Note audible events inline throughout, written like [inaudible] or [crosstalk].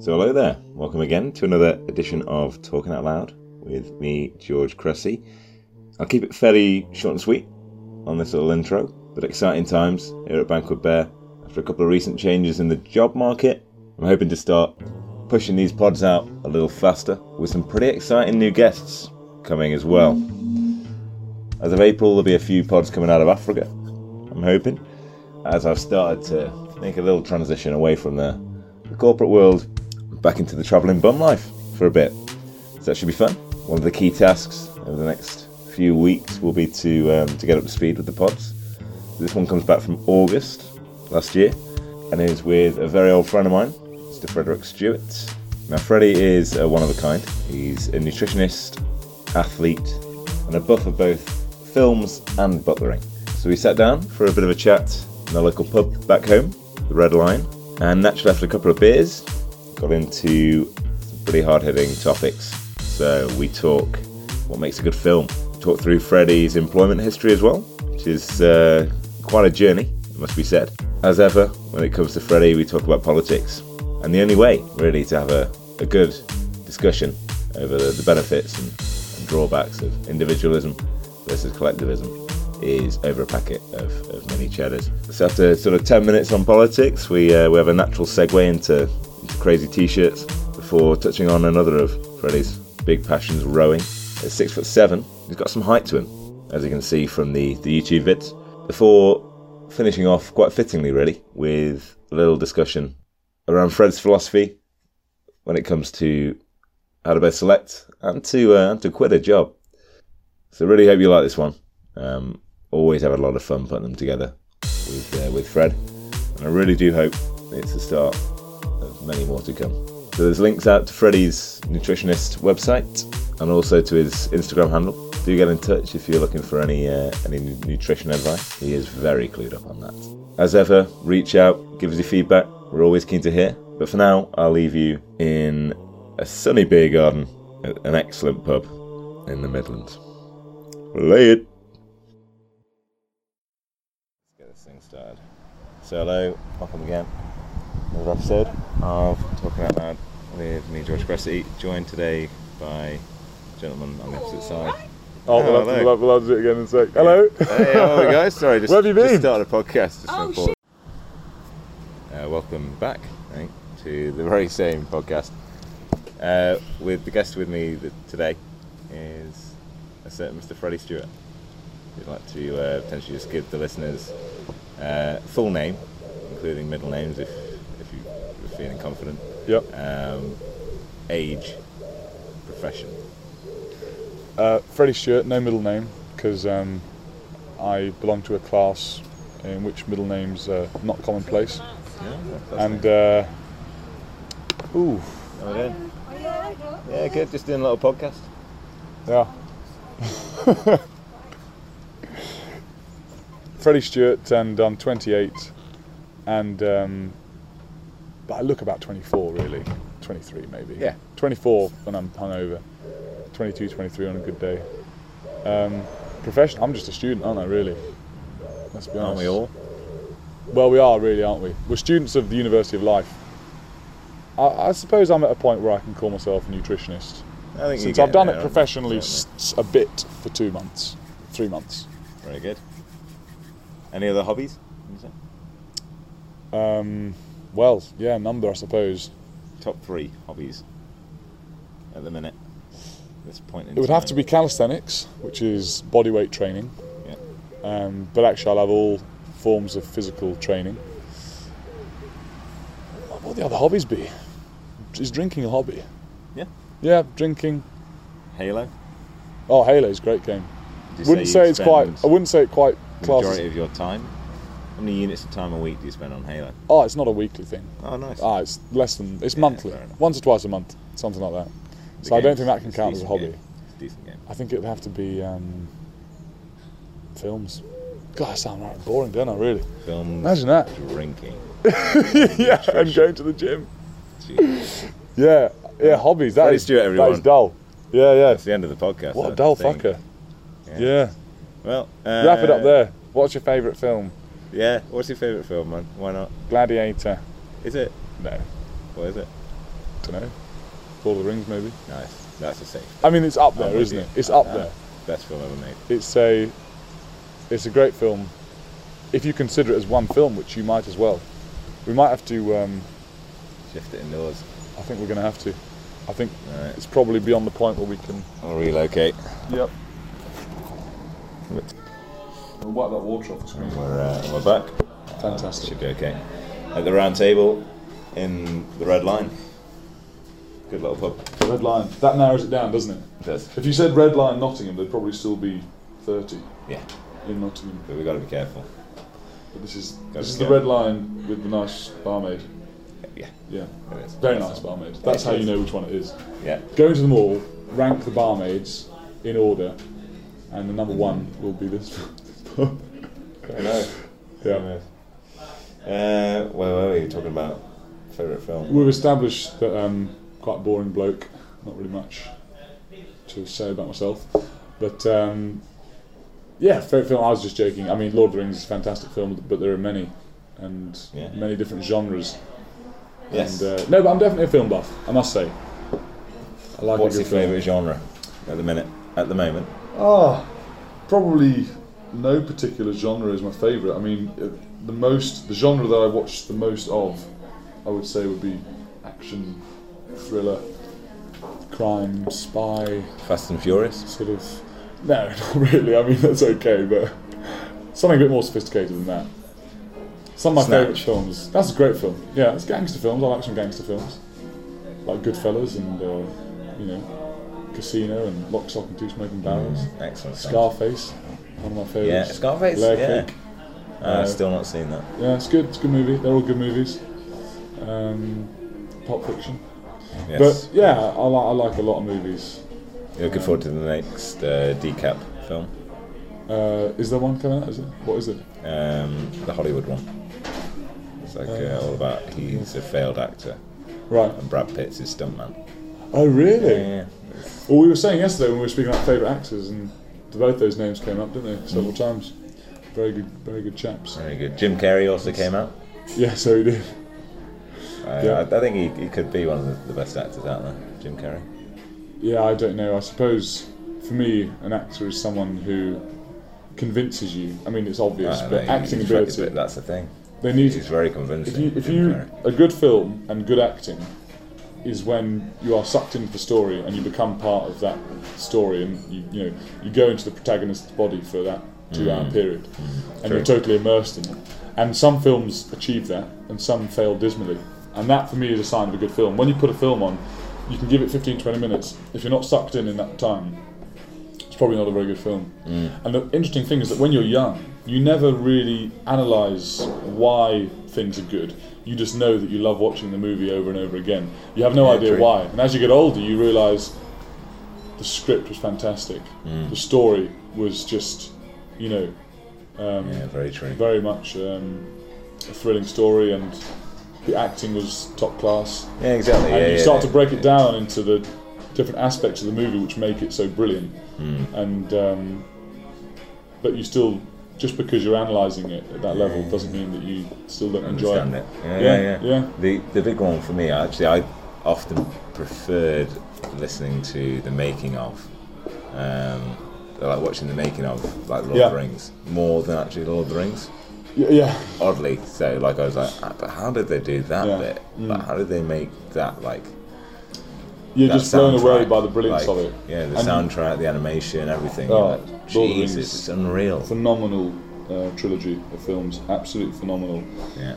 So, hello there. Welcome again to another edition of Talking Out Loud with me, George Cressy. I'll keep it fairly short and sweet on this little intro, but exciting times here at Banquet Bear. After a couple of recent changes in the job market, I'm hoping to start pushing these pods out a little faster with some pretty exciting new guests coming as well. As of April, there'll be a few pods coming out of Africa, I'm hoping, as I've started to make a little transition away from the, the corporate world back into the travelling bum life for a bit. So that should be fun. One of the key tasks over the next few weeks will be to um, to get up to speed with the pods. This one comes back from August last year and is with a very old friend of mine, Mr. Frederick Stewart. Now, Freddie is a one of a kind. He's a nutritionist, athlete, and a buff of both films and butlering. So we sat down for a bit of a chat in the local pub back home, the Red Lion, and naturally after a couple of beers, got into some pretty hard-hitting topics. So we talk what makes a good film. Talk through Freddie's employment history as well, which is uh, quite a journey, it must be said. As ever, when it comes to Freddie, we talk about politics, and the only way really to have a, a good discussion over the, the benefits and, and drawbacks of individualism versus collectivism is over a packet of, of mini cheddars. So after sort of 10 minutes on politics, we, uh, we have a natural segue into crazy t-shirts before touching on another of Freddie's big passions, rowing. At six foot seven, he's got some height to him, as you can see from the, the YouTube vids. Before finishing off, quite fittingly really, with a little discussion around Fred's philosophy when it comes to how to best select and to, uh, to quit a job. So really hope you like this one. Um, always have a lot of fun putting them together with uh, with Fred, and I really do hope it's the start many more to come. So there's links out to Freddie's nutritionist website and also to his Instagram handle. Do get in touch if you're looking for any uh, any nutrition advice. He is very clued up on that. As ever, reach out, give us your feedback. We're always keen to hear. But for now, I'll leave you in a sunny beer garden at an excellent pub in the Midlands. Lay it. Let's get this thing started. So hello, welcome again. Another episode of Talking Out Loud with me, George Cressy, joined today by a gentleman on the opposite side. Oh, we'll, have to, we'll, have, we'll have to do it again in a sec. Hello. Hey, how are guys? Sorry, [laughs] just, Where have you been? just been? started a podcast. Just Oh, for pause. Uh, welcome back, I think, to the very same podcast. Uh, with the guest with me today is a certain Mr. Freddie Stewart. We'd like to uh, potentially just give the listeners uh, full name, including middle names if, if you- you're feeling confident, Yep. um, age, profession. Uh, Freddie Stewart, no middle name, because um, I belong to a class in which middle names are not commonplace. Yeah, And uh, ooh, How we doing? Yeah, good. Just doing a little podcast. yeah. [laughs] Freddie Stewart, and I'm 28, and um, but I look about 24, really, 23 maybe. Yeah. 24 when I'm hungover, 22, 23 on a good day. Um, profession, I'm just a student, aren't I? Really. Let's be honest. Aren't we all? Well, we are really, aren't we? We're students of the University of Life. I, I suppose I'm at a point where I can call myself a nutritionist. I think since I've done it professionally a bit for two months, three months. Very good. Any other hobbies? would you say? Um, well, yeah, number, I suppose. Top three hobbies at the minute. This point in It would have to be calisthenics, which is body weight training. Yeah. Um, but actually, I'll have all forms of physical training. What would the other hobbies be? Is drinking a hobby? Yeah. Yeah, drinking. Halo. Oh, Halo's a great game. Wouldn't you say it's quite. I wouldn't say it quite classes. majority of your time. How many units of time a week do you spend on Halo? Oh, it's not a weekly thing. Oh, nice. Ah, it's less than. It's Yeah, monthly, once or twice a month, something like that. The So I don't think that can count as a hobby. game. It's a decent game. I think it'd have to be um, films. God, I sound right boring, don't I? Really? Films. Imagine that. Drinking. [laughs] yeah, and going to the gym. Jeez. Yeah, yeah. Hobbies. That is, Freddie is dull. Yeah, yeah. It's the end of the podcast. What a dull fucker. Yeah. Well, uh, Wrap it up there. What's your favourite film? Yeah. What's your favourite film, man? Why not? Gladiator. Is it? No. What is it? don't know, Lord of the Rings maybe. Nice. That's a safe. I mean, it's up there, isn't it? It's up Uh, there. Best film ever made. It's a, it's a great film. If you consider it as one film, which you might as well, we might have to. Um, Shift it indoors. I think we're going to have to. I think Right. it's probably beyond the point where we can. I'll relocate. Yep. We'll wipe that water off the screen. We're, uh, we're back. Fantastic. Should be okay. At the round table in the Red Lion. Good little pub. Red Lion. That narrows it down, doesn't it? It does. If you said Red Lion Nottingham, they'd probably still be 30 Yeah. in Nottingham. But we've got to be careful. But this is Gotta this is the Red Lion with the nice barmaid. Yeah. Yeah. It is. Very nice barmaid. That's how you know which one it is. Yeah. Go into the mall, rank the barmaids in order, and the number one will be this. I know. yeah. Uh, well, were we talking about favourite film? We've established that um, quite a boring bloke. Not really much to say about myself, but um, yeah, favourite film. I was just joking. I mean, Lord of the Rings is a fantastic film, but there are many and Yeah. many different genres. Yes. And, uh, no, but I'm definitely a film buff. I must say. I like What's your favourite genre at the minute? At the moment. Ah, probably no particular genre is my favourite. I mean, uh, the most, the genre that I watch the most of, I would say would be action, thriller, crime, spy, Fast and Furious. sort of. No, [laughs] not really. I mean, that's okay, but something a bit more sophisticated than that. Some of my Snatch. favourite films. That's a great film. Yeah, it's gangster films. I like some gangster films, like Goodfellas and uh, you know, Casino and Lock, Stock and Two Smoking Barrels. Excellent. film. Scarface, one of my Mm. Yeah, favourites. Scarface. Layer yeah. Cake. Uh, Uh, still not seen that. Yeah, it's good. It's a good movie. They're all good movies. Um, Pulp Fiction. Yes. But yeah, I, li- I like a lot of movies. You're looking forward to the next uh, decap film, Uh, is there one coming out? Is it? What is it? um, the Hollywood one. It's like uh, all about he's a failed actor Right. and Brad Pitt's his stuntman. Oh, really? Yeah. Well, we were saying yesterday when we were speaking about favourite actors, and both those names came up, didn't they? Several times. Very good, very good chaps. Very good. Jim Carrey also came out. Yeah, so he did. Uh, Yeah. I, I think he, he could be one of the, the best actors out there, Jim Carrey. Yeah, I don't know. I suppose for me, an actor is someone who convinces you. I mean, it's obvious, but acting ability. That's the thing. They need He's very convincing. if you, if you a good film and good acting is when you are sucked into the story and you become part of that story and you you know you go into the protagonist's body for that two hour mm. period mm. and True. you're totally immersed in it. And some films achieve that and some fail dismally. And that for me is a sign of a good film. When you put a film on, you can give it 15 20 minutes. If you're not sucked in in that time, it's probably not a very good film. Mm. And the interesting thing is that when you're young, you never really analyse why things are good. You just know that you love watching the movie over and over again. You have no Yeah, idea true. why. And as you get older, you realise the script was fantastic. The story was just, you know, um, yeah, very true. very much um, a thrilling story, and the acting was top class. Yeah, exactly. And yeah, you start to break it down into the different aspects of the movie which make it so brilliant. Hmm. And um, but you still, just because you're analysing it at that level, doesn't mean that you still don't enjoy it. it. Yeah, Yeah, yeah, yeah. The the big one for me, actually, I often preferred listening to the making of, um, like watching the making of, like Lord Yeah. of the Rings, more than actually Lord of the Rings. Yeah, yeah. Oddly, so like I was like, ah, but how did they do that Yeah. bit? Mm. Like, how did they make that like? You're just blown away by the brilliance Like, of it. Yeah, the And- soundtrack, the animation, everything. Oh, like, Lord of the Jesus, it's unreal. Phenomenal uh, trilogy of films, absolutely phenomenal. Yeah,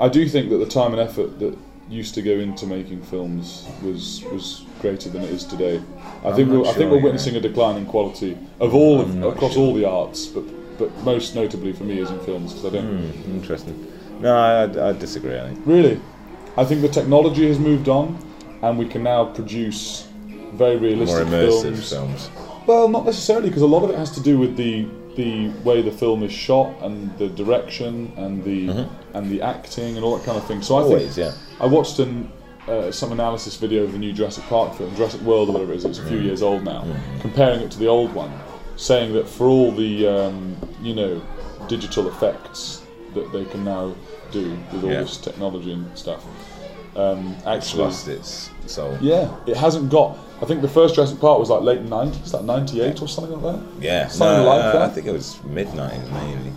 I do think that the time and effort that used to go into making films was was greater than it is today. I I'm think we're, I think we're yeah. witnessing a decline in quality of all of, across sure. all the arts, but but most notably for me is in films because I don't Hmm, interesting. No, I, I, I disagree. I think. really. I think the technology has moved on, and we can now produce very More realistic immersive films. films. Well, not necessarily, because a lot of it has to do with the the way the film is shot and the direction and the and the acting and all that kind of thing. So I think Mm-hmm. Yeah. I watched an, uh, some analysis video of the new Jurassic Park film, Jurassic World or whatever it is. It's a Mm. few years old now, comparing it to the old one, saying that for all the um, you know digital effects that they can now do with all Yeah. this technology and stuff, um, actually. lost its soul. Yeah, it hasn't got. I think the first Jurassic Park was like late '90s, like '98 or something like that. Yeah, Something no, like uh, that. I think it was mid nineties maybe.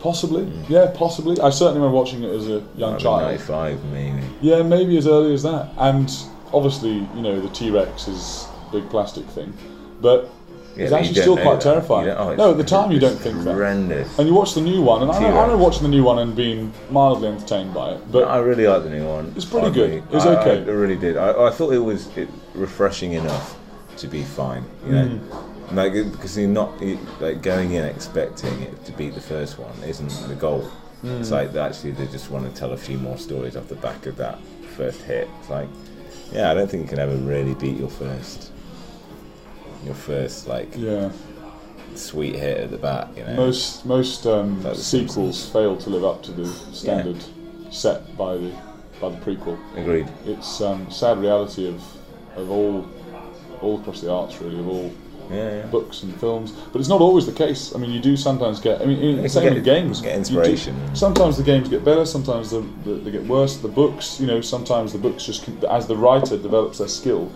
Possibly, yeah, possibly. I certainly remember watching it as a young Might child. Ninety five maybe. Yeah, maybe as early as that. And obviously, you know, the T Rex is big plastic thing, but Yeah, it's actually still quite that. terrifying. Oh, no, at the time you don't think that. horrendous. And you watch the new one, and I, know- I T-Rex. remember watching the new one and being mildly entertained by it. But I really like the new one. It's pretty oddly. good. It's I- okay. I, really did. I, I thought it was it, refreshing enough to be fine. You know, Mm. like because you're not you- like going in expecting it to be the first one isn't the goal. Mm. It's like actually they just want to tell a few more stories off the back of that first hit. It's like, yeah, I don't think you can ever really beat your first, your first like yeah, sweet hit at the bat. You know, most most um, sequels fail to live up to the standard set by the by the prequel. agreed. It's um, sad reality of of all all across the arts, really, of all Yeah, yeah. books and films. But it's not always the case. I mean, you do sometimes get. I mean, in, same get- with games. get You do- inspiration. sometimes the games get better. Sometimes the, the, they get worse. The books, you know, sometimes the books just as the writer develops their skill,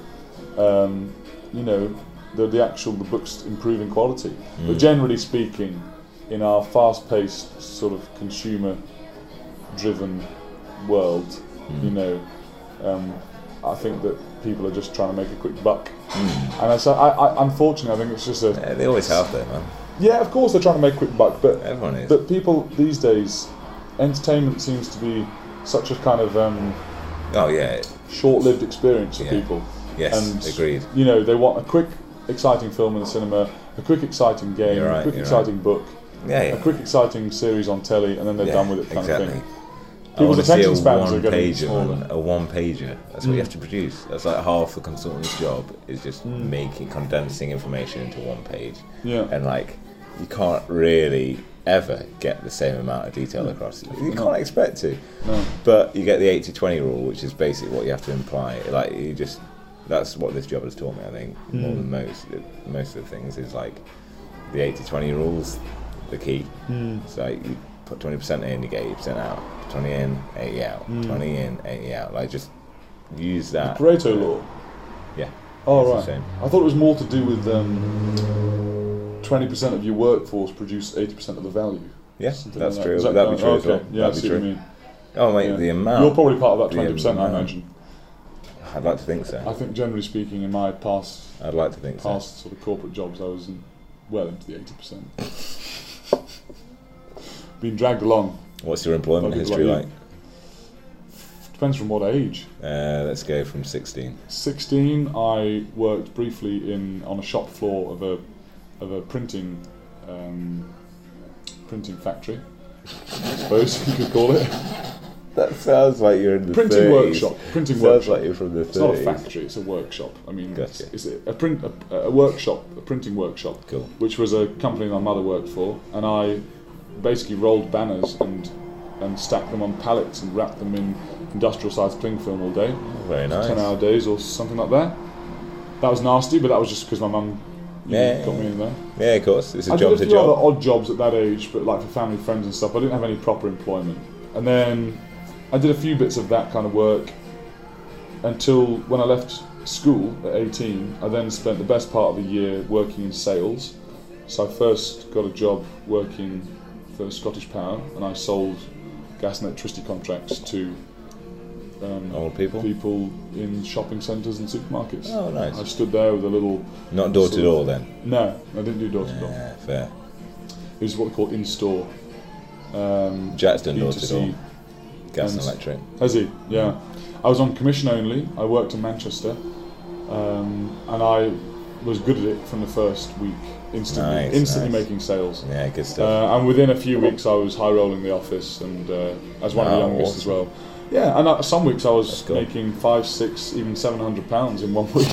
um, you know, the the actual the books improve in quality. Mm. But generally speaking, in our fast-paced sort of consumer-driven world, Mm. you know, um, I think that people are just trying to make a quick buck. Mm. And I, so I, I, unfortunately, I think it's just a Yeah, they always have though, man. yeah. Of course, they're trying to make a quick buck, but Everyone is. but people these days, entertainment seems to be such a kind of um, oh yeah, short-lived experience for Yeah. people. yes, and agreed. you know, they want a quick, exciting film in the cinema, a quick, exciting game, right, a quick, exciting book, Yeah, a quick, exciting series on telly, and then they're yeah, done with it, kind exactly. of thing. People's to see a attention spans are one getting pager, smaller. A one pager. That's what you Mm. have to produce. That's like half the consultant's job is just Mm. making condensing information into one page. Yeah. And like, you can't really ever get the same amount of detail across. You No. can't expect to. No. But you get the 80-20 rule, which is basically what you have to imply. Like you just, that's what this job has taught me. I think more Mm. than most most of the things is like the 80-20 rules, the key. Mm. So like, you put twenty percent in, you get eighty percent out. Twenty in, eighty out. Mm. Twenty in, eighty out. Like just use that. Pareto law. Yeah. Oh It's the right. I thought it was more to do with um, twenty percent of your workforce produce eighty percent of the value. Yeah, that's like that. true. That That'd be true of- as well. Yeah, I That'd see be what you true. mean. Oh mate, Yeah. the amount. You're probably part of that twenty percent, I imagine. I'd like to think so. I think generally speaking, in my past I'd like to think so. past sort of corporate jobs, I was in, well into the eighty percent. [laughs] Being dragged along. What's your employment history like like? Depends from what age. Uh, let's go from sixteen. 16, I worked briefly in on a shop floor of a of a printing um, printing factory. I suppose you could call it That sounds like you're in the printing 30s. workshop. Printing Sounds workshop. like you're from the it's not a 30s. factory; it's a workshop. I mean, Gotcha. it's, it's a, print a, a workshop, a printing workshop, Cool. which was a company my mother worked for, and I basically rolled banners and and stacked them on pallets and wrapped them in industrial sized cling film all day. Oh, very nice. 10 hour days or something like that. That was nasty, but that was just because my mum Yeah. got me in there. Yeah, of course. It's a I job's did a few other odd jobs at that age, but like for family, friends, and stuff. I didn't have any proper employment. And then I did a few bits of that kind of work until when I left school at 18. I then spent the best part of a year working in sales. So I first got a job working for Scottish Power, and I sold gas and electricity contracts to um, Old people. people in shopping centres and supermarkets. Oh, nice! I stood there with a little. Not door to door then. No, I didn't do door to door. Yeah, fair. It was what they call in store. Um, Jack's done door to door. B2C. Gas and And- electric. Has he? Yeah. I was on commission only. I worked in Manchester, um, and I was good at it from the first week. Instantly, Nice, instantly nice. making sales. Yeah, good stuff. Uh, and within a few weeks, I was high rolling the office, and uh, as one of the Oh, youngest as well. Yeah, and uh, some weeks I was making five, six, even seven hundred pounds in one [laughs] week.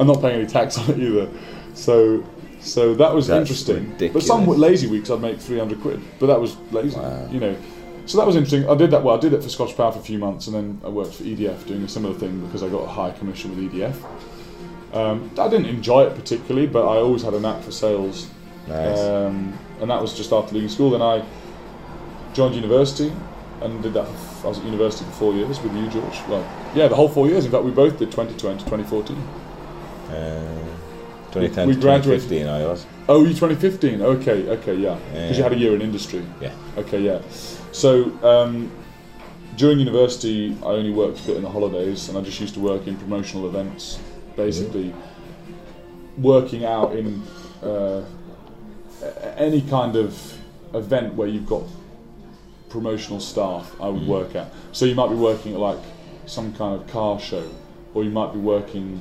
I'm not paying any tax on it either. So, so that was That's interesting. But some lazy weeks I'd make three hundred quid, but that was lazy. Wow. You know. So that was interesting. I did that well. I did it for Scotch Power for a few months, and then I worked for EDF doing a similar thing because I got a high commission with EDF. Um, I didn't enjoy it particularly, but I always had a knack for sales. nice. Um, and that was just after leaving school. Then I joined university, and did that. For, I was at university for four years with you, George. Well, yeah, the whole four years. In fact, we both did 2020 to 2014. Uh, 2010 We to graduated- 2015 I was. Oh, you 2015. Okay, okay, yeah. Because you had a year in industry. Yeah. Okay, yeah. So um, during university, I only worked a bit in the holidays, and I just used to work in promotional events, basically working out in uh, any kind of event where you've got promotional staff. I would work at. So you might be working at like some kind of car show, or you might be working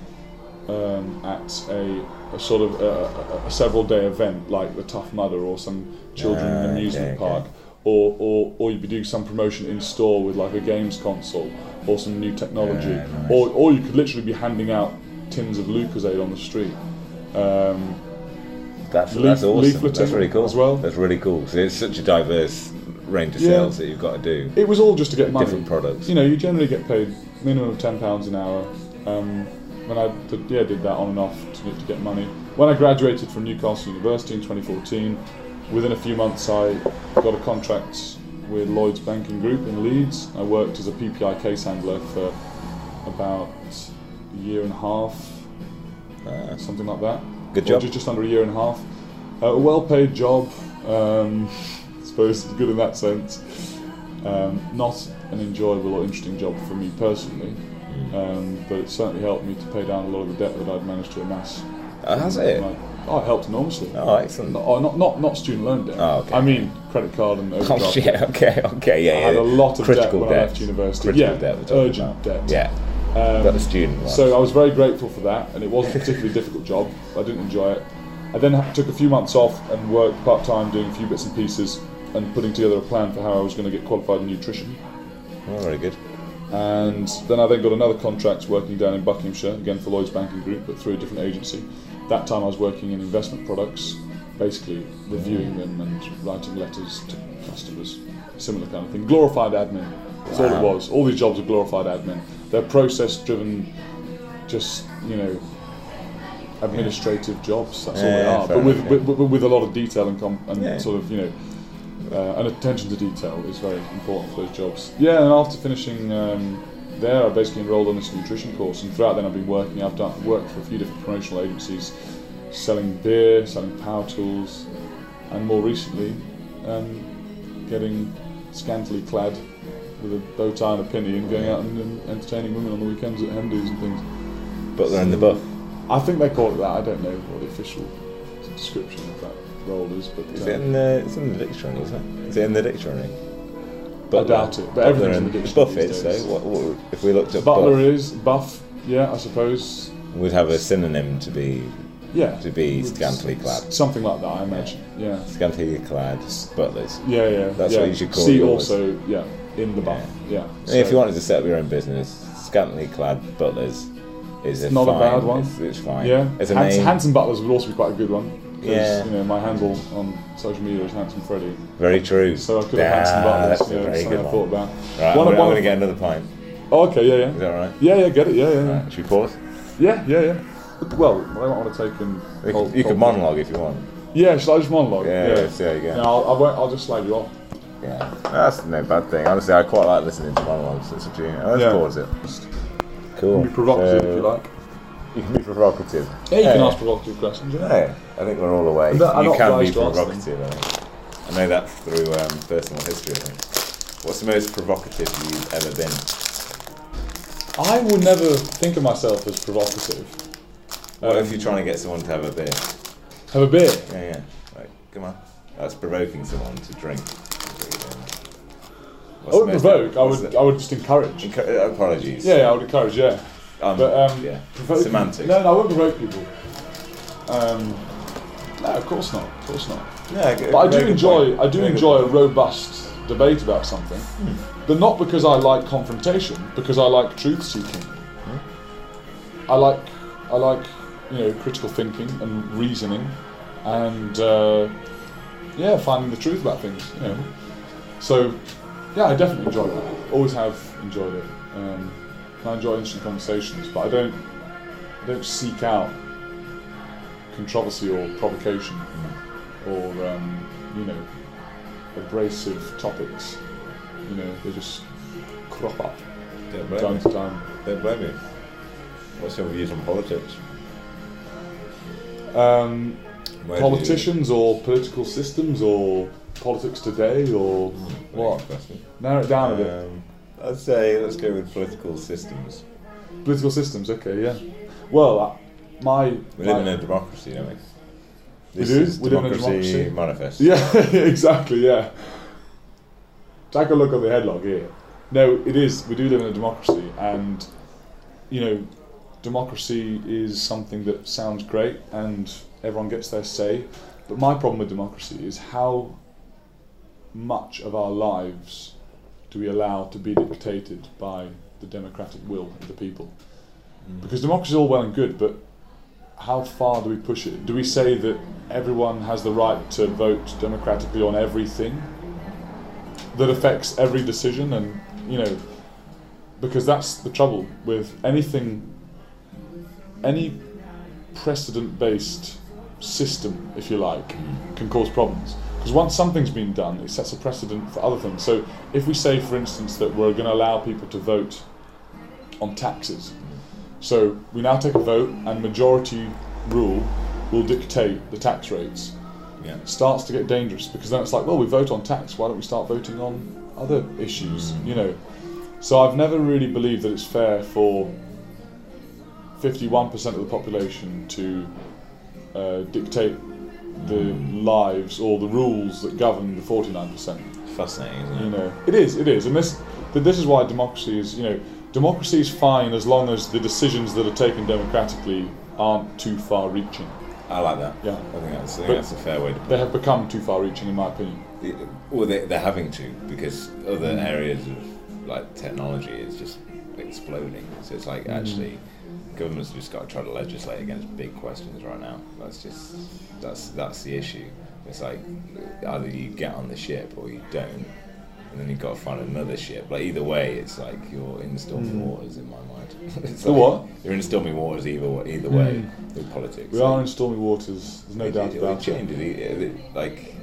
um, at a, a sort of a, a, a several day event like the Tough Mudder or some children Ah, amusement okay, okay. Or, or or you'd be doing some promotion in store with like a games console or some new technology, Yeah, nice. or or you could literally be handing out tins of Lucozade on the street. Um, That's, Leaf- that's awesome. That's really cool. as well. That's really cool. So it's such a diverse range of Yeah. sales that you've got to do. it was all just to get money. Different products. You know, you generally get paid minimum of ten pounds an hour. Um, when I did, yeah did that on and off to, to get money. When I graduated from Newcastle University in 2014, within a few months I got a contract with Lloyd's Banking Group in Leeds. I worked as a PPI case handler for about a year and a half, Ah, something like that. Good job. ju- Just under a year and a half. Uh, a well-paid job. Um, [laughs] I suppose good in that sense. Um, not an enjoyable or interesting job for me personally, Mm. um, but it certainly helped me to pay down a lot of the debt that I'd managed to amass. oh, has it? Oh, it helped enormously. Oh, excellent. No, oh, not, not not student loan debt. Oh, okay. I mean credit card and overdraft. Oh [laughs] shit. Okay. Okay. Yeah. I had a lot of Critical debt when I left university. Critical yeah, debt. urgent about. debt. Yeah. Um, Got the student one. So I was very grateful for that, and it wasn't a particularly [laughs] difficult job. I didn't enjoy it. I then took a few months off and worked part time doing a few bits and pieces and putting together a plan for how I was going to get qualified in nutrition. oh, very good. And then I then got another contract working down in Buckinghamshire, again for Lloyd's Banking Group, but through a different agency. That time I was working in investment products, basically reviewing them and writing letters to customers, similar kind of thing. Glorified admin. That's all it was. All these jobs are glorified admin. They're process driven, just, you know, administrative jobs. That's all they are. But with, with, with a lot of detail and, com- and Yeah. sort of, you know, uh, and attention to detail is very important for those jobs. Yeah, and after finishing um, there, I basically enrolled on this nutrition course, and throughout then I've been working. I've done worked for a few different promotional agencies, selling beer, selling power tools, and more recently, um, getting scantily clad with a bow tie and a pinny and going out and, and entertaining women on the weekends at Hendy's and things. Butler in the buff. I think they call it that. I don't know what the official description of that role is, but Is uh, it in the? It's in the dictionary, isn't it? Is it in the dictionary? I doubt it, but everything's in the and- dictionary is. days. So what, what, if we looked at Butler buff, is buff. Yeah, I suppose. we'd have a synonym to be Yeah, to be scantily clad. Something like that, I imagine. Yeah, Scantily clad butlers. yeah, yeah. That's yeah. what you should call See also, yeah, in the buff. Yeah. And if you wanted to set up your own business, scantily clad butlers is a Not a bad one. It's, it's fine. yeah, It's a Hans- name. Handsome Butlers would also be quite a good one. 'Cause, Yeah. You know, my handle on social media is Handsome Freddy, Very true. so I could have Handsome Ah, Butlers. That's yeah, a very good I thought about. Right, one, I'm, going to get another pint. Oh, okay, yeah, yeah. Is that right? yeah, yeah. Get it, yeah, yeah, yeah. Right, should we pause? Yeah, yeah, yeah. Well, I don't want to take and. You, you could monologue if you want. Yeah, should I just monologue? Yeah, yeah. yeah. there you go. No, I'll, I won't, I'll just slag you off. Yeah, that's no bad thing. Honestly, I quite like listening to monologues. It's to you. Let's Yeah. pause it. Cool. Be provocative So, if you like. You can be provocative. Yeah, you can ask provocative questions. Yeah. I think we're all away. I'm you can be obliged to ask them. provocative. I. I know that through um, personal history. I think. What's the most provocative you've ever been? I would never think of myself as provocative. What if Um, you're trying to get someone to have a beer? Have a beer. Yeah, yeah. Like, come on. That's provoking someone to drink. What's I would provoke. I would. the- I would just encourage. Encu- uh, apologies. Yeah, yeah, I would encourage. Yeah, Um, but um, yeah. Semantics. No, no, I wouldn't provoke people. Um, no, of course not. Of course not. Yeah, good- But I do enjoy. point. I do Very enjoy a robust debate about something, but not because I like confrontation. Because I like truth seeking. I like. I like you know critical thinking and reasoning, and uh, yeah, finding the truth about things. You know. So yeah, I definitely enjoy that. Always have enjoyed it. Um, I enjoy interesting conversations, but I don't. I don't seek out controversy or provocation or um, you know abrasive topics. You know, they just crop up Don't from blame time me. to time. Don't blame me. What's your views on politics? Um, Where do you- politicians or political systems or politics today or what? Question. Narrow it down a bit. Um, I'd say let's go with political systems. Political systems, okay, yeah. Well, uh, my, We live in a democracy, don't we? This do? is We live in a democracy democracy. manifest. yeah, [laughs] exactly, yeah. Take a look at the headlock here. No, it is. We do live in a democracy, and you know, democracy is something that sounds great, and everyone gets their say. But my problem with democracy is how much of our lives do we allow to be dictated by the democratic will of the people? Mm. Because democracy is all well and good, but how far do we push it? Do we say that everyone has the right to vote democratically on everything that affects every decision? And, you know, because that's the trouble with anything, any precedent based system, if you like, can cause problems. Because once something's been done, it sets a precedent for other things. So if we say, for instance, that we're going to allow people to vote on taxes, so we now take a vote, and majority rule will dictate the tax rates. Yeah. It starts to get dangerous because then it's like, well, we vote on tax. Why don't we start voting on other issues? You know. So I've never really believed that it's fair for fifty-one percent of the population to uh, dictate the lives or the rules that govern the forty-nine percent. Fascinating, isn't it? You know, it is, it is, and this, this is why democracy is. You know, democracy is fine as long as the decisions that are taken democratically aren't too far-reaching. I like that. Yeah. I think that's, I think that's a fair way to put it. They have become too far-reaching, in my opinion. Well, they, they're having to because other Mm. areas of like technology is just exploding. So it's Mm. like actually, governments just got to try to legislate against big questions right now. That's just that's that's the issue. It's like either you get on the ship or you don't, and then you've got to find another ship. Like either way, it's like you're in stormy waters in my mind. [laughs] it's Mm. The like what? You're in stormy waters either either way Mm. with politics. We are in stormy waters. There's no It- doubt it, about it changes. It, like,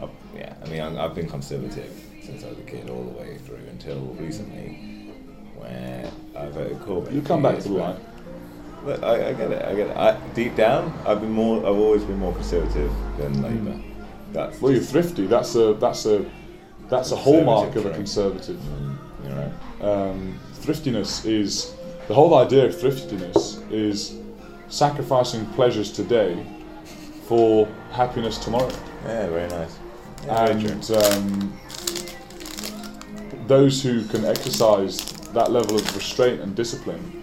I've, yeah, I mean, I've been conservative since I was a kid, all the way through until recently, where I voted Corbyn. You come back to light. Look, I, I get it. I get it. I, deep down, I've been more. I've always been more conservative than Labour. That's Mm. Well, you're thrifty. That's a that's a that's a hallmark of a Conservative conservative. mm, you know. Um, thriftiness is the whole idea of thriftiness is sacrificing pleasures today for happiness tomorrow. Yeah, very nice. Yeah, very and um, those who can exercise that level of restraint and discipline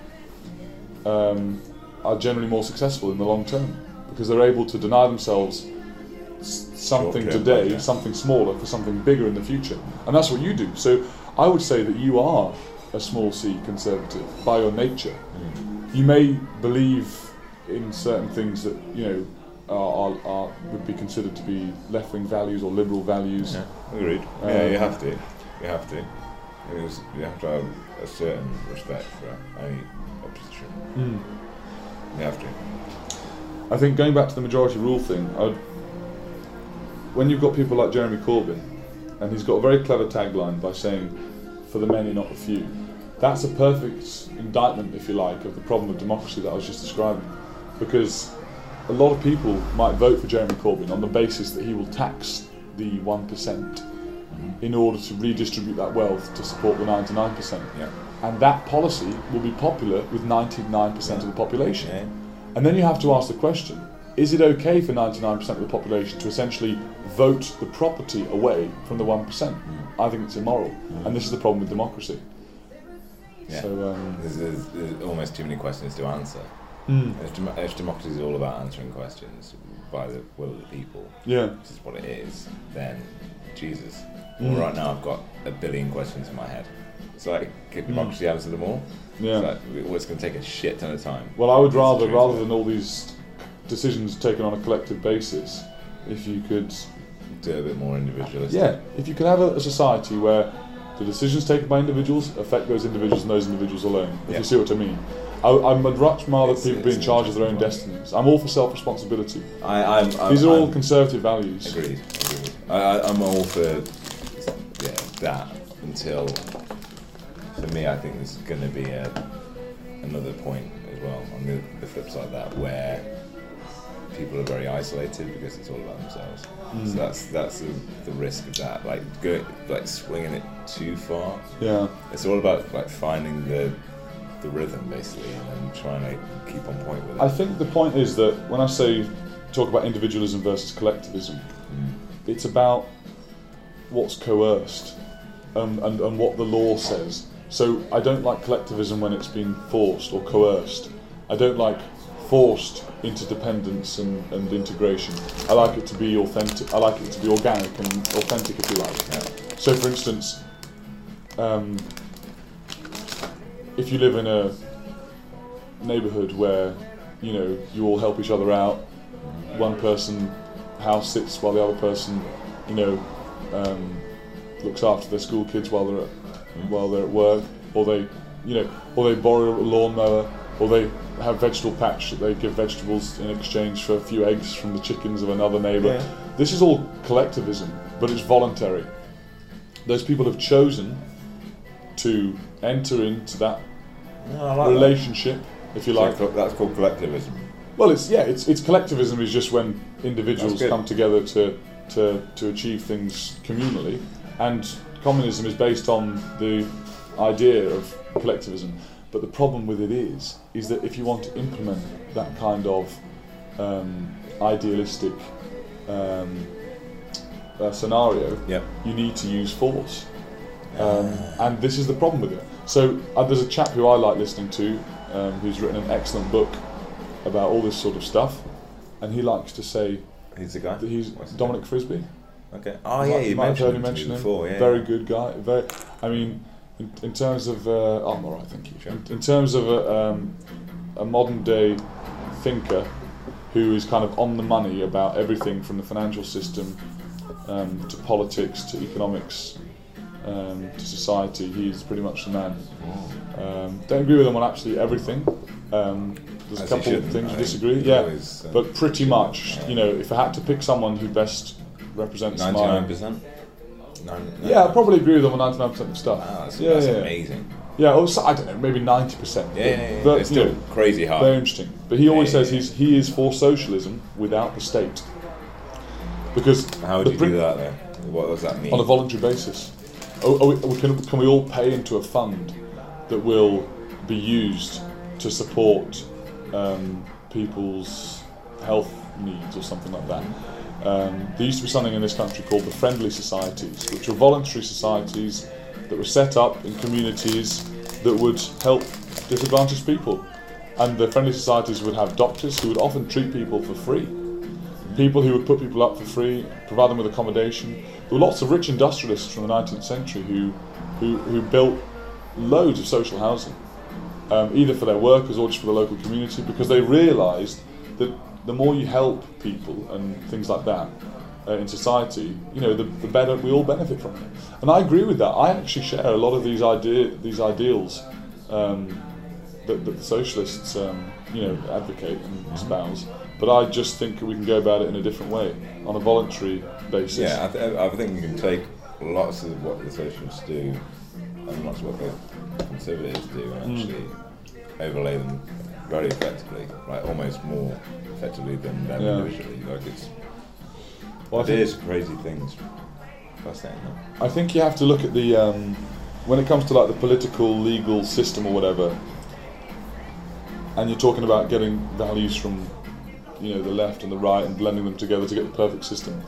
um, are generally more successful in the long term because they're able to deny themselves something today, pleasure. something smaller for something bigger in the future, and that's what you do. So I would say that you are a small c conservative by your nature. Mm. You may believe in certain things that you know are, are, are would be considered to be left wing values or liberal values. Yeah, agreed. yeah, Um, you have to. You have to. You have to have a certain respect for any opposition. Mm. You have to. I think going back to the majority rule thing, I'd, when you've got people like Jeremy Corbyn, and he's got a very clever tagline by saying, "For the many, not the few," that's a perfect indictment, if you like, of the problem of democracy that I was just describing, because a lot of people might vote for Jeremy Corbyn on the basis that he will tax the one percent in order to redistribute that wealth to support the ninety nine percent, Yeah. and that policy will be popular with ninety nine percent of the population. Yeah. And then you have to ask the question is it okay for 99% of the population to essentially vote the property away from the 1%? I think it's immoral. And this is the problem with democracy. Yeah. So, um, There's, there's, there's almost too many questions to answer. Hmm. If, dem- if democracy is all about answering questions by the will of the people, yeah. which is what it is, then Jesus. Mm. Well, right now I've got a billion questions in my head. It's like, can democracy answer them all? Yeah. It's, like, it's going to take a shit ton of time. Well, I would That's rather, rather than all these decisions taken on a collective basis, if you could, do a bit more individualistic. yeah, if you could have a, a society where the decisions taken by individuals affect those individuals and those individuals alone. If Yeah. you see what I mean. I, I'd much rather It's- people be in charge of their own destinies. I'm all for self-responsibility. I, I'm, I'm, These are all I'm- conservative values. Agreed. agreed. I, I'm all for that until, for me, I think there's going to be a, another point as well on the, the flip side of that where people are very isolated because it's all about themselves. Mm. So that's that's the, the risk of that. Like go like swinging it too far. Yeah. It's all about like finding the the rhythm basically, and then trying to keep on point with it. I think the point is that when I say talk about individualism versus collectivism, Mm. it's about what's coerced um, and, and what the law says. So I don't like collectivism when it's been forced or coerced. I don't like forced interdependence and, and integration. I like it to be authentic. I like it to be organic and authentic, if you like. So, for instance, um, if you live in a neighbourhood where you know you all help each other out, one person house sits while the other person, you know, um, looks after their school kids while they're at, while they're at work, or they, you know, or they borrow a lawnmower, or they have vegetable patch that they give vegetables in exchange for a few eggs from the chickens of another neighbour. Yeah. This is all collectivism, but it's voluntary. Those people have chosen to enter into that No, like relationship, if you like. So that's called collectivism. Well, it's yeah, it's, it's collectivism is just when individuals come together to, to to achieve things communally, and communism is based on the idea of collectivism. But the problem with it is, is that if you want to implement that kind of um, idealistic um, uh, scenario, Yep. you need to use force. Um, and this is the problem with it. So uh, there's a chap who I like listening to, um, who's written an excellent book about all this sort of stuff, and he likes to say Who's the guy? that he's Dominic Frisby. Okay. Oh You yeah, might- you might have heard mentioned, him mention him. before. Yeah. Very yeah. good guy. Very. I mean, in, in terms of, uh, oh, I'm all right, thank you. In, in terms of a, um, a modern day thinker who is kind of on the money about everything from the financial system um, to politics to economics um, to society, he's pretty much the man. Um, don't agree with him on absolutely everything. Um, there's a As he couple of things I we disagree. Yeah, always, uh, but pretty much, you know, if I had to pick someone who best represents my Ninety-nine percent. yeah, I probably agree with them on 99% of stuff. Wow, that's, yeah, that's yeah. amazing. Yeah, also, I don't know, maybe 90%. Yeah, yeah, yeah. But, it's still know, crazy hard. very interesting. But he always Yeah, yeah, says he's he is for socialism without the state. Because How would you prin- do that then? What does that mean? on a voluntary basis. Oh, oh, we- can, can we all pay into a fund that will be used to support um, people's health needs or something like that? Um, there used to be something in this country called the friendly societies, which were voluntary societies that were set up in communities that would help disadvantaged people. And the friendly societies would have doctors who would often treat people for free people who would put people up for free, provide them with accommodation. There were lots of rich industrialists from the 19th century who, who, who built loads of social housing, um, either for their workers or just for the local community, because they realised that the more you help people and things like that uh, in society, you know, the, the better we all benefit from it. And I agree with that. I actually share a lot of these idea these ideals um, that, that the socialists, um, you know, advocate and espouse. But I just think we can go about it in a different way, on a voluntary basis. Yeah, I, th- I think you can take lots of what the socialists do and lots of what the conservatives do and Mm. actually overlay them very effectively, like almost more effectively than them Yeah. individually. Like it's Well, I think- ideas, crazy things. Fascinating. Though. I think you have to look at the um, when it comes to like the political legal system or whatever, and you're talking about getting values from you know the left and the right and blending them together to get the perfect system.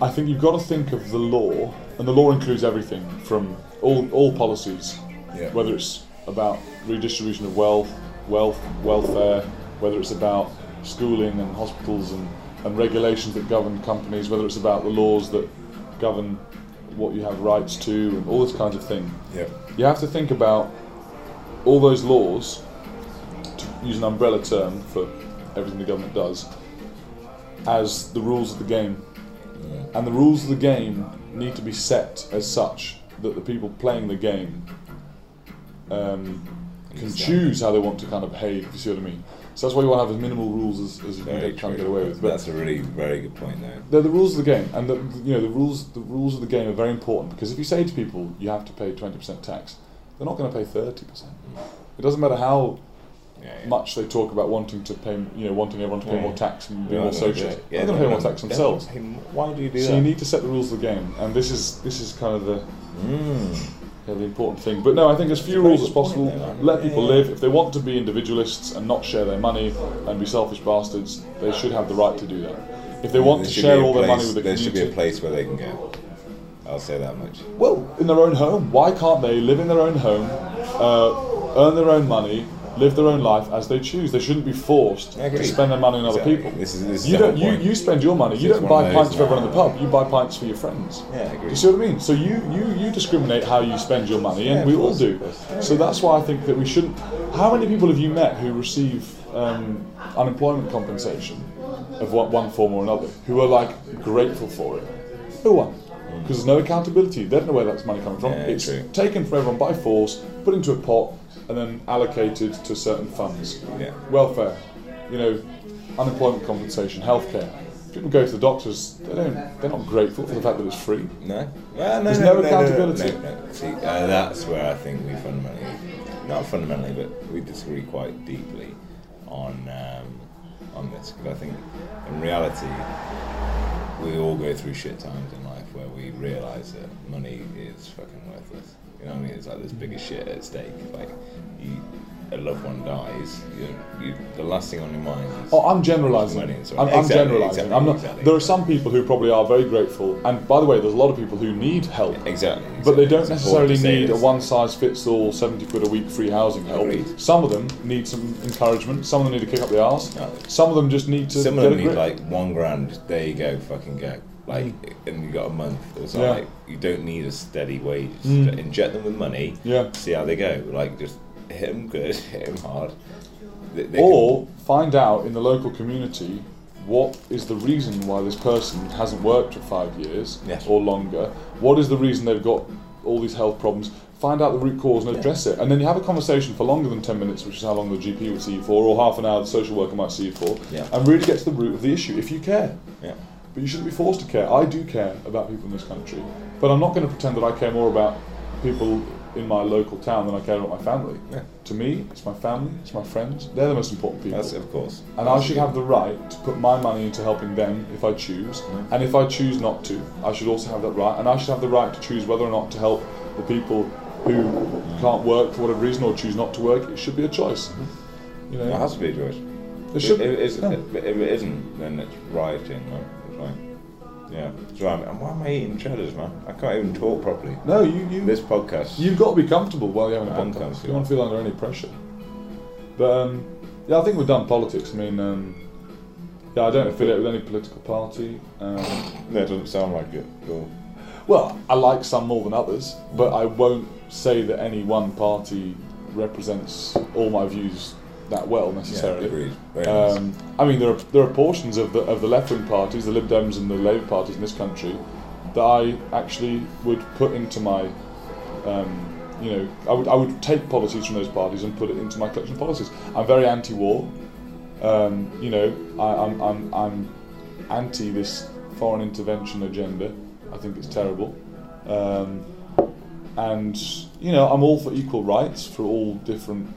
I think you've got to think of the law, and the law includes everything from all all policies, Yeah. whether it's about redistribution of wealth, wealth, welfare, whether it's about schooling and hospitals and, and regulations that govern companies, whether it's about the laws that govern what you have rights to and all this kind of thing. Yeah. You have to think about all those laws, to use an umbrella term for everything the government does, as the rules of the game. And the rules of the game need to be set as such that the people playing the game um, can choose how they want to kind of behave, you see what I mean. So that's why you want to have as minimal rules as, as you can Very get, can true. get away with. But That's a really very good point there. they're the rules of the game, and the, you know the rules. The rules of the game are very important because if you say to people you have to pay twenty percent tax, they're not going to pay thirty percent. It doesn't matter how Yeah, yeah. much they talk about wanting to pay, you know, wanting everyone to pay Yeah. more tax and be more social. gonna do socialist. it. they're going to pay more tax themselves. Why do you do So that? you need to set the rules of the game, and this is this is kind of the Mm. Yeah, the important thing. But no, I think as few rules as good point possible. there, let people yeah. live. If they want to be individualists and not share their money and be selfish bastards, they should have the right to do that. If they want to share be a all their money with the There should be a place where they can go. I'll say that much. well, in their own home. Why can't they live in their own home, uh, earn their own money, live their own life as they choose? They shouldn't be forced to spend their money on other Exactly. people. This is- this you don't. You, you spend your money. You don't buy pints for everyone in the pub. You buy pints for your friends. Yeah, I agree. you see what I mean? So you you you discriminate how you spend your money, and Yeah, we all do. So that's why I think that we shouldn't. How many people have you met who receive um, unemployment compensation of what one form or another, who are like grateful for it? No one. Because there's no accountability. They don't know where that money coming from. Yeah, it's true. taken from everyone by force, put into a pot, and then allocated to certain funds. Yeah. Welfare, you know, unemployment compensation, healthcare. People go to the doctors. They don't. They're not grateful for the fact that it's free. No? Well, no, There's no, no no, accountability. No. See, uh, that's where I think we fundamentally, not fundamentally, but we disagree quite deeply on um, on this. Because I think, in reality, we all go through shit times in life realise that money is fucking worthless. You know what I mean? It's like there's bigger shit at stake. Like, you, a loved one dies, you, you, the last thing on your mind is. Oh, I'm generalising. Money and so I'm, on. I'm Exactly, generalising. exactly, I'm not. exactly. There are some people who probably are very grateful, and by the way, there's a lot of people who need help, Exactly. but they don't It's necessarily important to say need a one-size-fits-all, seventy quid a week free housing help. Agreed. Some of them need some encouragement. Some of them need to kick up the arse. No. Some of them just need to. Some of them need like one grand. There you go, fucking go. Like, and you got a month or something. Yeah. Like, you don't need a steady wage. Mm. Inject them with money. Yeah. See how they go. Like, just hit them good, [laughs] hit them hard. They, they or find out in the local community what is the reason why this person hasn't worked for five years Yes. or longer. What is the reason they've got all these health problems? Find out the root cause and address it, and then you have a conversation for longer than ten minutes, which is how long the GP would see you for, or half an hour the social worker might see you for, Yeah. and really get to the root of the issue if you care. yeah. But you shouldn't be forced to care. I do care about people in this country, but I'm not going to pretend that I care more about people in my local town than I care about my family. Yeah. To me, it's my family, it's my friends. They're the most important people. That's of course. And I should have the right to put my money into helping them if I choose. Mm. And if I choose not to, I should also have that right. And I should have the right to choose whether or not to help the people who can't work for whatever reason or choose not to work. It should be a choice. You know, It has to be a choice. It should- If, if, yeah. if it isn't, then it's rioting. Right? Yeah. So I'm, and why am I eating cheddars, man? I can't even talk properly. no, you you This podcast. You've got to be comfortable while you're having a I'm podcast. You don't want to feel under any pressure. But um, yeah, I think we've done politics. I mean, um, yeah, I don't affiliate with any political party. Um, No, it doesn't sound like it. Well, I like some more than others, but I won't say that any one party represents all my views that well Yeah, necessarily. agreed. Very nice. Um, I mean, there are there are portions of the of the left wing parties, the Lib Dems and the Labour parties in this country, that I actually would put into my, um, you know, I would I would take policies from those parties and put it into my collection of policies. I'm very anti-war. Um, you know, I, I'm I'm I'm anti this foreign intervention agenda. I think it's terrible. Um, and you know, I'm all for equal rights for all different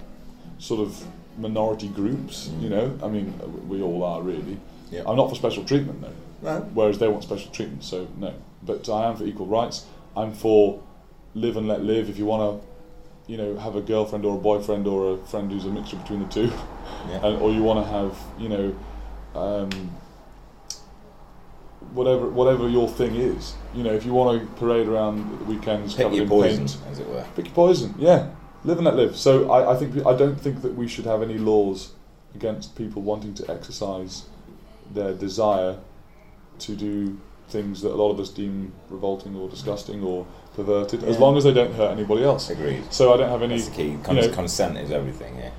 sort of minority groups. You know, I mean, we all are really. Yeah. I'm not for special treatment though. No. Whereas they want special treatment, so no. But I am for equal rights. I'm for live and let live. If you want to, you know, have a girlfriend or a boyfriend or a friend who's a mixture between the two, [laughs] Yeah. and, or you want to have, you know, um, whatever whatever your thing is. You know, if you want to parade around the weekends Pick covered your in poison, paint, as it were. pick your poison. Yeah, live and let live. So I, I think I don't think that we should have any laws against people wanting to exercise their desire to do things that a lot of us deem revolting or disgusting or perverted, as long as they don't hurt anybody else. Agreed. So I don't have any That's the key. Con- you know- consent is everything. Yeah.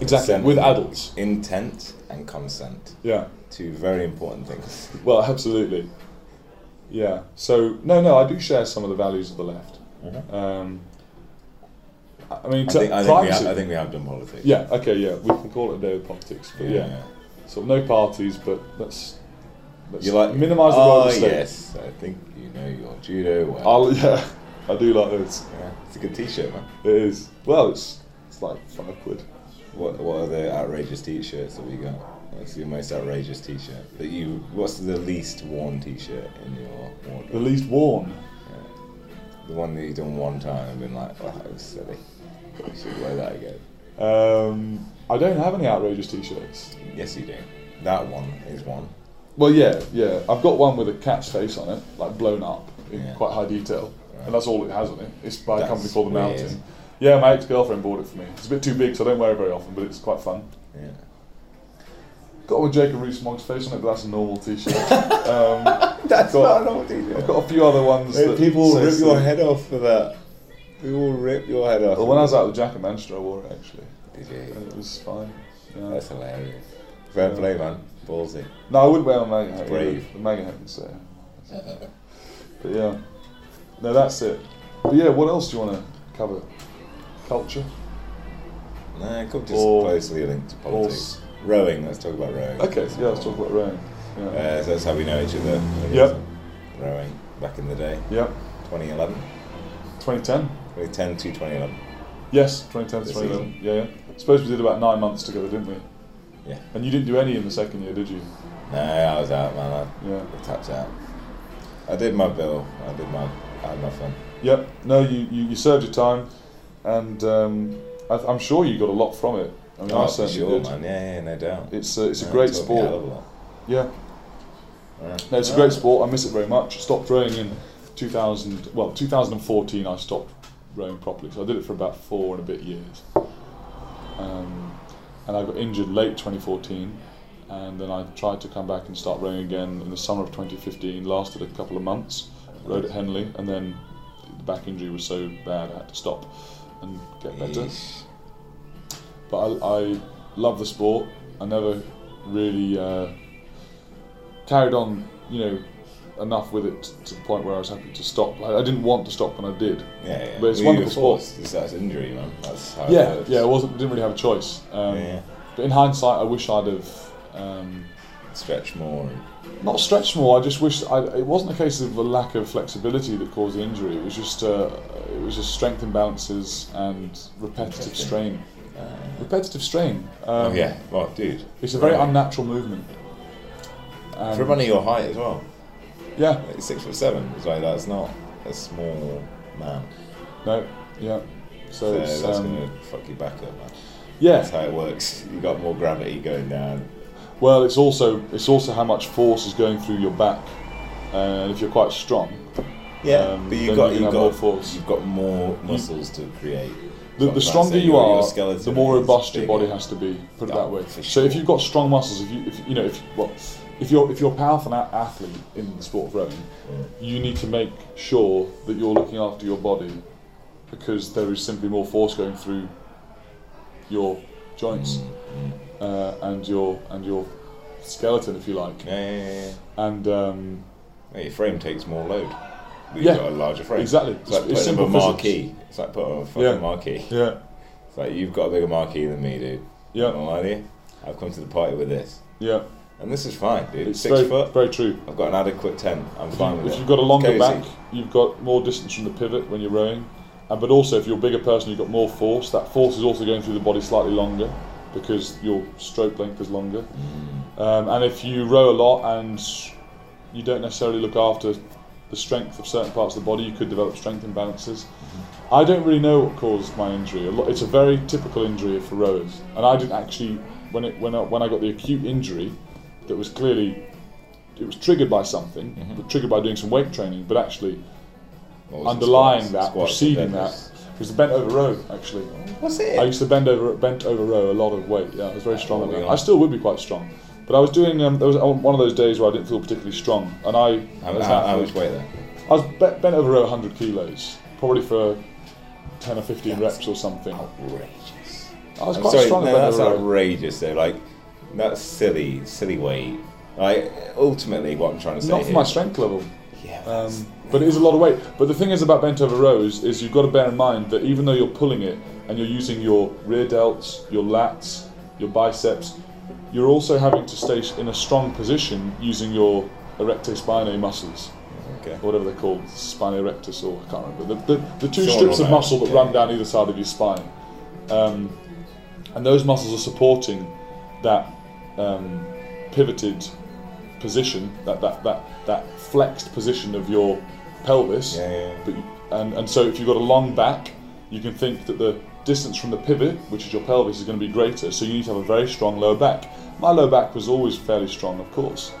exactly Consent. with adults. Intent and consent. Yeah. Two very important things. [laughs] Well, absolutely. Yeah. So no, no, I do share some of the values of the left. Mhm. Um, I- I mean, I think, I, think we have, I think we have done politics. yeah, okay, yeah, we can call it a day of politics, but yeah, so no parties, but let's let's You like minimise the role Oh the ah, yes, I think you know your judo. Well. I'll, yeah, I do like those. yeah, it's a good T-shirt, man. It is. Well, it's it's like five quid. What What are the outrageous T-shirts that we got? What's your most outrageous T-shirt that you? What's the least worn T-shirt in your wardrobe? The least worn. The one that you've done one time and been like, oh, that was silly. I should wear that again. Um, I don't have any outrageous t-shirts. Yes, you do. That one is one. Well, yeah, yeah. I've got one with a cat's face on it, like blown up in Yeah. quite high detail, and that's all it has on it. It's by a company called The weird. Mountain. Yeah, my ex-girlfriend bought it for me. It's a bit too big, so I don't wear it very often, but it's quite fun. Yeah. Got one with Jacob Rees-Mogg's face on it, but that's a normal t-shirt. [laughs] um, That's Got- not a normal T-shirt. I've got a few other ones. Hey, that people rip your head off for that. People rip your head off. Well, when I was out with Jack at Manchester, I wore it actually, Did you? and it was fine. Yeah. That's hilarious. Fair Yeah. play, man. Ballsy. No, I wouldn't wear my MAGA hat. brave. The MAGA hat would say. But yeah, no, that's it. But yeah, what else do you want to cover? Culture. Nah, it could just Or- closely linked to or politics. Rowing. Let's talk about rowing. Okay, yeah, let's talk about rowing. Yeah. Uh, so that's how we know each other. Yep. Rowing back in the day, Yep. 2011, 2010. 2010 to 2011. Yes, 2010 to 2011. Yeah, yeah. I suppose we did about nine months together, didn't we? Yeah. And you didn't do any in the second year, did you? No, I was out, man. Yeah. I tapped out. I did my bill. I did my. I had my fun. Yep. No, you, you, you served your time, and um, I, I'm sure you got a lot from it. I mean, I Oh, for certainly sure, did. man. Yeah, yeah, no doubt. It's a, it's a great it taught me a hell sport. a lot. Yeah. Yeah. No, it's a great sport. I miss it very much. Stopped rowing in 2000. Well, 2014. I stopped rowing properly. So I did it for about four and a bit years. Um, and I got injured late 2014, and then I tried to come back and start rowing again in the summer of 2015. Lasted a couple of months. Rowed at Henley, and then the back injury was so bad I had to stop and get better. Yeesh. But I, I love the sport. I never really uh, carried on, you know, enough with it to the point where I was happy to stop. I, I didn't want to stop when I did. Yeah, yeah. But it's Well, wonderful sport. It's, that's injury, man. That's how yeah, it yeah. It wasn't didn't really have a choice. Um, Yeah. But in hindsight, I wish I'd have um, Stretch more. Not stretched more. I just wish I, it wasn't a case of a lack of flexibility that caused the injury. It was just uh, it was just strength imbalances and repetitive strain. uh, Repetitive strain. Um, oh, yeah. Well, dude. It's a very Right. unnatural movement. And- For a man of your height as well. Yeah. Like, six foot seven. It's like that's not a small man. No. Yeah. So, So it's, that's um, gonna fuck you back up, man. yeah. That's how it works. You got more gravity going down. Well, it's also it's also how much force is going through your back, and if you're quite strong, Yeah, Um, but you've got you got more force. You've got more muscles to create. the, the stronger you are, the more robust your body has to be. Put it Oh, that way. for So if you've got strong muscles, if you if you know if well, if you're if you're a powerful a- athlete in the sport of rowing, you need to make sure that you're looking after your body, because there is simply more force going through your joints Mm, uh, and your and your skeleton, if you like. Yeah, yeah, yeah. And um, Yeah, Your frame takes more load. But Yeah, You've got a larger frame. exactly. It's like It's putting up a marquee. It's like putting up a fucking Yeah. marquee. yeah, It's like you've got a bigger marquee than me, dude. yeah, to you. I've come to the party with this, yeah. And this is fine, dude. It's Six very, foot. very true. I've got an adequate tent. I'm If, fine you, with if it. you've got a longer back, you've got more distance from the pivot when you're rowing. Uh, but also, if you're a bigger person, you've got more force. That force is also going through the body slightly longer because your stroke length is longer. Mm. Um, and if you row a lot and you don't necessarily look after the strength of certain parts of the body, you could develop strength imbalances. I don't really know what caused my injury. It's a very typical injury for rowers, and I didn't actually when it when I, when I got the acute injury that was clearly it was triggered by something, Mhm. but triggered by doing some weight training, but actually What was it, underlying squats? that, Squats preceding that, deadlifts? was the bent over row. Actually, What's it? I used to bend over bent over row a lot of weight. Yeah, I was very Yeah, strong at that. I still would be quite strong, but I was doing. Um, there was one of those days where I didn't feel particularly strong, and I How, was how, out how much weight then? I was bent, bent over row 100 kilos, probably for 10 or 15 reps or something. Outrageous. I was quite sorry, strong no, at bent that's outrageous. Though, like that's silly, silly weight. Like ultimately, what I'm trying to say Not for here- my strength level, Yeah, that's- um, but it is a lot of weight. But the thing is about bent over rows is you've got to bear in mind that even though you're pulling it, and you're using your rear delts, your lats, your biceps, you're also having to stay in a strong position using your erector spinae muscles, Okay. or whatever they're called, spinae erectus, or I can't remember. The, the, the two strips of muscle that Yeah. run down either side of your spine. Um, and those muscles are supporting that um, pivoted position, that, that, that, that flexed position of your pelvis. Yeah, yeah. But you, and, and so if you've got a long back, you can think that the distance from the pivot, which is your pelvis, is going to be greater. So you need to have a very strong lower back. My lower back was always fairly strong, of course.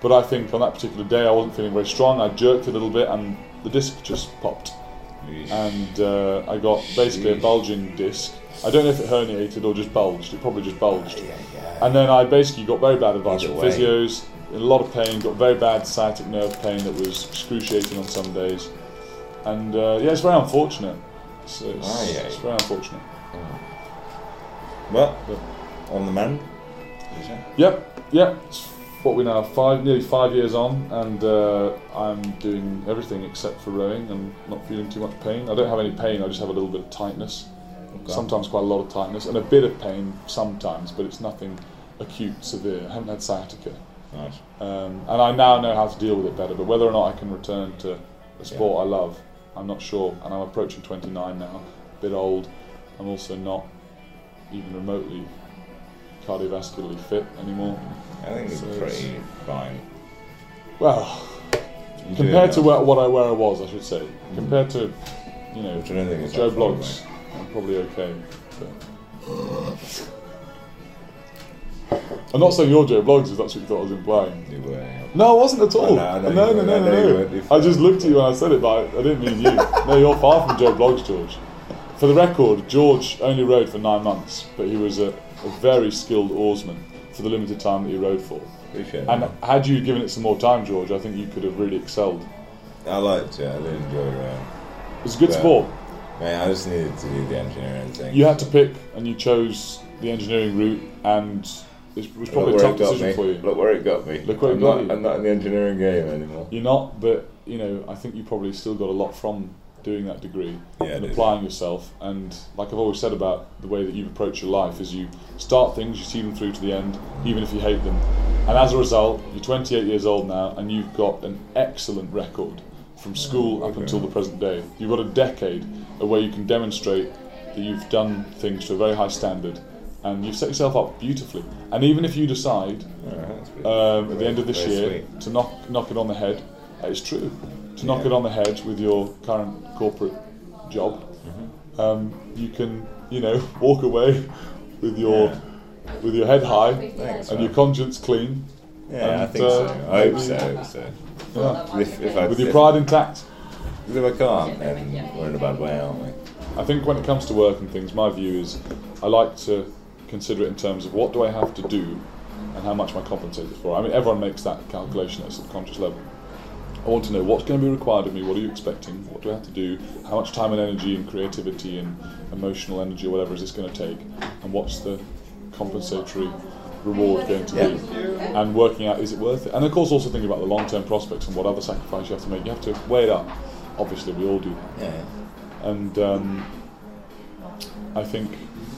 But I think on that particular day I wasn't feeling very strong. I jerked a little bit and the disc just popped. And uh, I got basically a bulging disc. I don't know if it herniated or just bulged. It probably just bulged. And then I basically got very bad advice Either from physios, in a lot of pain, got very bad sciatic nerve pain that was excruciating on some days. And uh, yeah, it's very unfortunate. It's, it's, it's very unfortunate. Well, on the mend. Yep, yep. It's what we now five, nearly five years on, and uh, I'm doing everything except for rowing and not feeling too much pain. I don't have any pain. I just have a little bit of tightness. Okay. Sometimes quite a lot of tightness and a bit of pain sometimes, but it's nothing acute, severe. I haven't had sciatica. Nice. Um, and I now know how to deal with it better. But whether or not I can return to a sport I love, I'm not sure. And I'm approaching 29 now, a bit old. I'm also not even remotely cardiovascularly fit anymore. I think it's So it's- pretty fine. Well, compared to where, what I where I was, I should say. Compared to, you know, Which I don't think is Joe I'm probably okay. But. I'm not saying you're Joe Bloggs, if that's what you thought I was implying. You were. yeah. No, I wasn't at oh, all. Oh, no, I know no, you no, no, I no, no. I just looked at you when I said it, but I, I didn't mean you. [laughs] no, you're far from Joe Bloggs, George. For the record, George only rowed for nine months, but he was a, a very skilled oarsman for the limited time that he rowed for. Appreciate And it. had you given it some more time, George, I think you could have really excelled. I liked it. I did enjoy rowing. It's a good Yeah. sport. I just needed to do the engineering thing. You had to pick, and you chose the engineering route, and it was probably a tough decision me. for you. Look where it got me. Look where it I'm got not, you. I'm not in the engineering game anymore. You're not, but you know, I think you probably still got a lot from doing that degree Yeah, and applying yourself. And like I've always said about the way that you approach your life is you start things, you see them through to the end, even if you hate them. And as a result, you're 28 years old now, and you've got an excellent record from school up okay. until the present day. You've got a decade of where you can demonstrate that you've done things to a very high standard, and you've set yourself up beautifully. And even if you decide Alright, um, at the end of this year sweet. to knock knock it on the head. uh, It's true to knock it on the head with your current corporate job. Mm-hmm. Um, you can you know [laughs] walk away with your Yeah. with your head high Thanks, and man. your conscience clean, Yeah, I think uh, so. I hope so. I hope so. Yeah, If, if I, with your pride intact. If I can't, then we're in a bad way, aren't we? I think when it comes to work and things, my view is I like to consider it in terms of what do I have to do and how much am I compensated for. I mean, everyone makes that calculation at a subconscious level. I want to know what's going to be required of me, what are you expecting, what do I have to do, how much time and energy and creativity and emotional energy or whatever is this going to take, and what's the compensatory reward going to be, and working out is it worth it. And of course, also thinking about the long term prospects and what other sacrifice you have to make. You have to weigh it up. Obviously, we all do that Yeah. and um, I think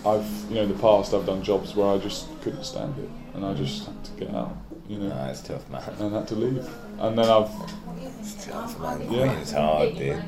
I've you know in the past I've done jobs where I just couldn't stand it and I just had to get out you know No, it's tough, man. and had to leave and then I've It's tough, man. Yeah. is hard, dude.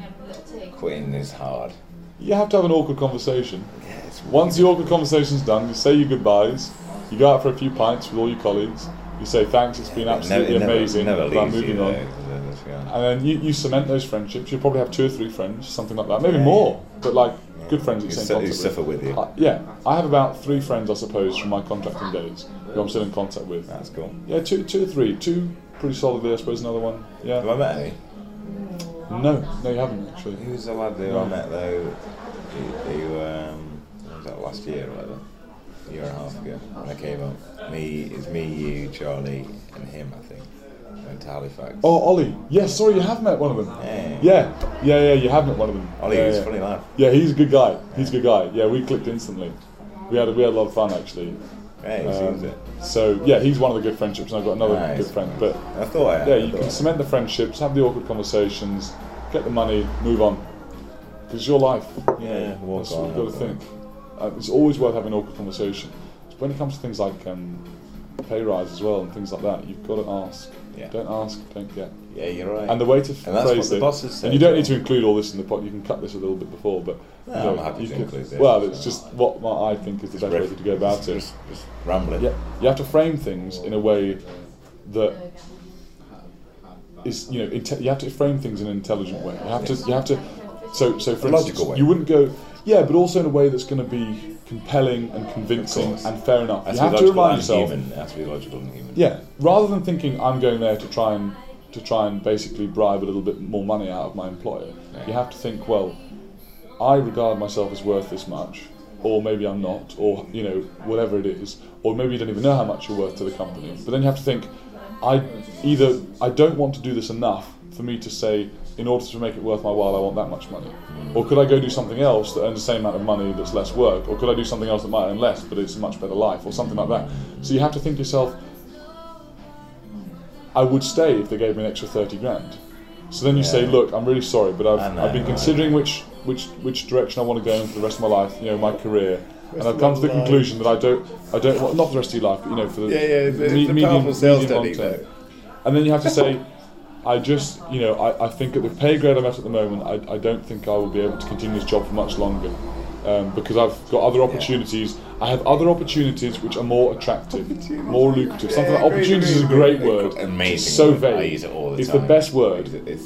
Quitting is hard. you have to have an awkward conversation Yeah, it's once the awkward conversation's done you say your goodbyes you go out for a few pints with all your colleagues you say thanks it's been absolutely never, amazing Never, never leaves moving you, on though, 'cause then and then you, you cement those friendships you probably have two or three friends something like that maybe Yeah. more but like good friends that You in su- you suffer with you. Uh, yeah, I have about three friends, I suppose, from my contracting days who I'm still in contact with. That's cool. Yeah, two, two or three, two pretty solidly. I suppose another one. Yeah. Have I met any? No, no, you haven't actually. Who was the lad who No. I met though? Who, who um, was that last year or whatever? A year and a half ago when I came up. Me, it's me, you, Charlie, and him. I think. Went to Halifax. Oh, Ollie. Yes, sorry, you have met one of them. Yeah. Yeah, yeah, yeah. You have met one of them. Ollie, yeah, he's yeah. a funny lad. Yeah, he's a good guy. He's a good guy. Yeah, we clicked instantly. We had a, we had a lot of fun actually. Yeah, he Um, it. So yeah, he's one of the good friendships, and I've got another Nice. good friend. But I thought I had. yeah, I you can cement the friendships, have the awkward conversations, get the money, move on. Because it's your life. Yeah, walk That's what you've got to on. think. Uh, it's always worth having an awkward conversation. But When it comes to things like um, pay rise as well and things like that, you've got to ask. Yeah. Don't ask, don't get. Yeah, you're right. And the way to And that's phrase what the it, bosses say and you don't need to include all this in the pot. You can cut this a little bit before, but No, you know, I'm happy to can- include this, Well, so- it's just what I think is the best way to go about just, it. Just, just rambling. Yeah, you have to frame things in a way that is, you know, inte- you have to frame things in an intelligent way. You have to, you have to. So, so for A logical instance, way. you wouldn't go, yeah, but also in a way that's going to be compelling and convincing and fair enough. You have to remind yourself, human. To be logical and human. yeah, rather than thinking I'm going there to try and to try and basically bribe a little bit more money out of my employer, Yeah. you have to think, well, I regard myself as worth this much, or maybe I'm not, or you know, whatever it is, or maybe you don't even know how much you're worth to the company. But then you have to think, I either I don't want to do this enough for me to say, in order to make it worth my while, I want that much money, or could I go do something else that earns the same amount of money that's less work, or could I do something else that might earn less but it's a much better life, or something like that. So you have to think to yourself, I would stay if they gave me an extra thirty grand. So then you say, look, I'm really sorry, but I've, know, I've been considering which which which direction I want to go in for the rest of my life, you know, my career, and I've come to the life. conclusion that I don't, I don't, well, not the rest of your life, but you know, for the Yeah, yeah, it's, it's me- a medium, powerful sales medium long technique, term. though. And then you have to say, I just, you know, I, I think at the pay grade I'm at at the moment, I, I don't think I will be able to continue this job for much longer. Um, because I've got other opportunities. I have other opportunities which are more attractive, more lucrative. Something Yeah, like agreed, opportunities is a great word. Amazing It's so word. vague. I use it all the it's time. the best word. It's,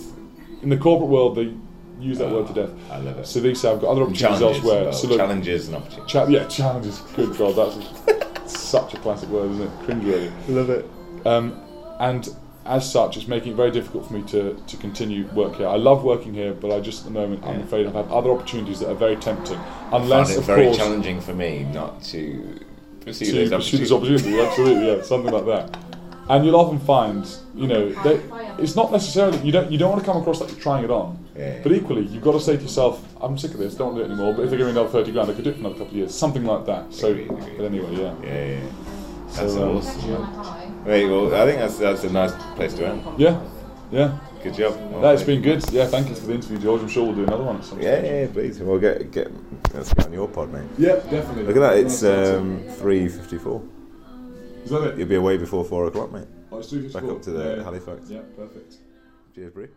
In the corporate world, they use that word to death. I love it. So they say I've got other opportunities challenges. elsewhere. as well. So look, challenges and opportunities. cha- yeah, challenges. Good God, that's [laughs] such a classic word, isn't it? Cringeworthy. love it. Um, and as such, it's making it very difficult for me to, to continue work here. I love working here, but I just at the moment I'm afraid I've had other opportunities that are very tempting. I find it of very course, challenging for me not to pursue to those pursue this opportunities. opportunity. Absolutely, yeah, something like that. And you'll often find, you know, that it's not necessarily you don't you don't want to come across like you're trying it on. Yeah. But equally, you've got to say to yourself, I'm sick of this, don't want to do it anymore. But if they give me another thirty grand, I could do it for another couple of years, something like that. So, Agreed, agreed. but anyway, yeah. Yeah, yeah. That's So, um, awesome. yeah. Right, well, I think that's that's a nice place to end. Yeah, yeah. Good job. Well, That's thank- been good. Yeah, thank you for the interview, George. I'm sure we'll do another one at some Yeah, stage. yeah, please. We'll get get let's get on your pod, mate. Yeah, definitely. Look at that. It's um, three fifty-four. Is that it? You'll be away before four o'clock, mate. Oh, it's 3:54. Back up to the Yeah. Halifax. Yeah, perfect. Cheers, Brie.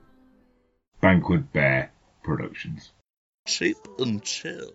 Banquet Bear Productions. Cheap and chill.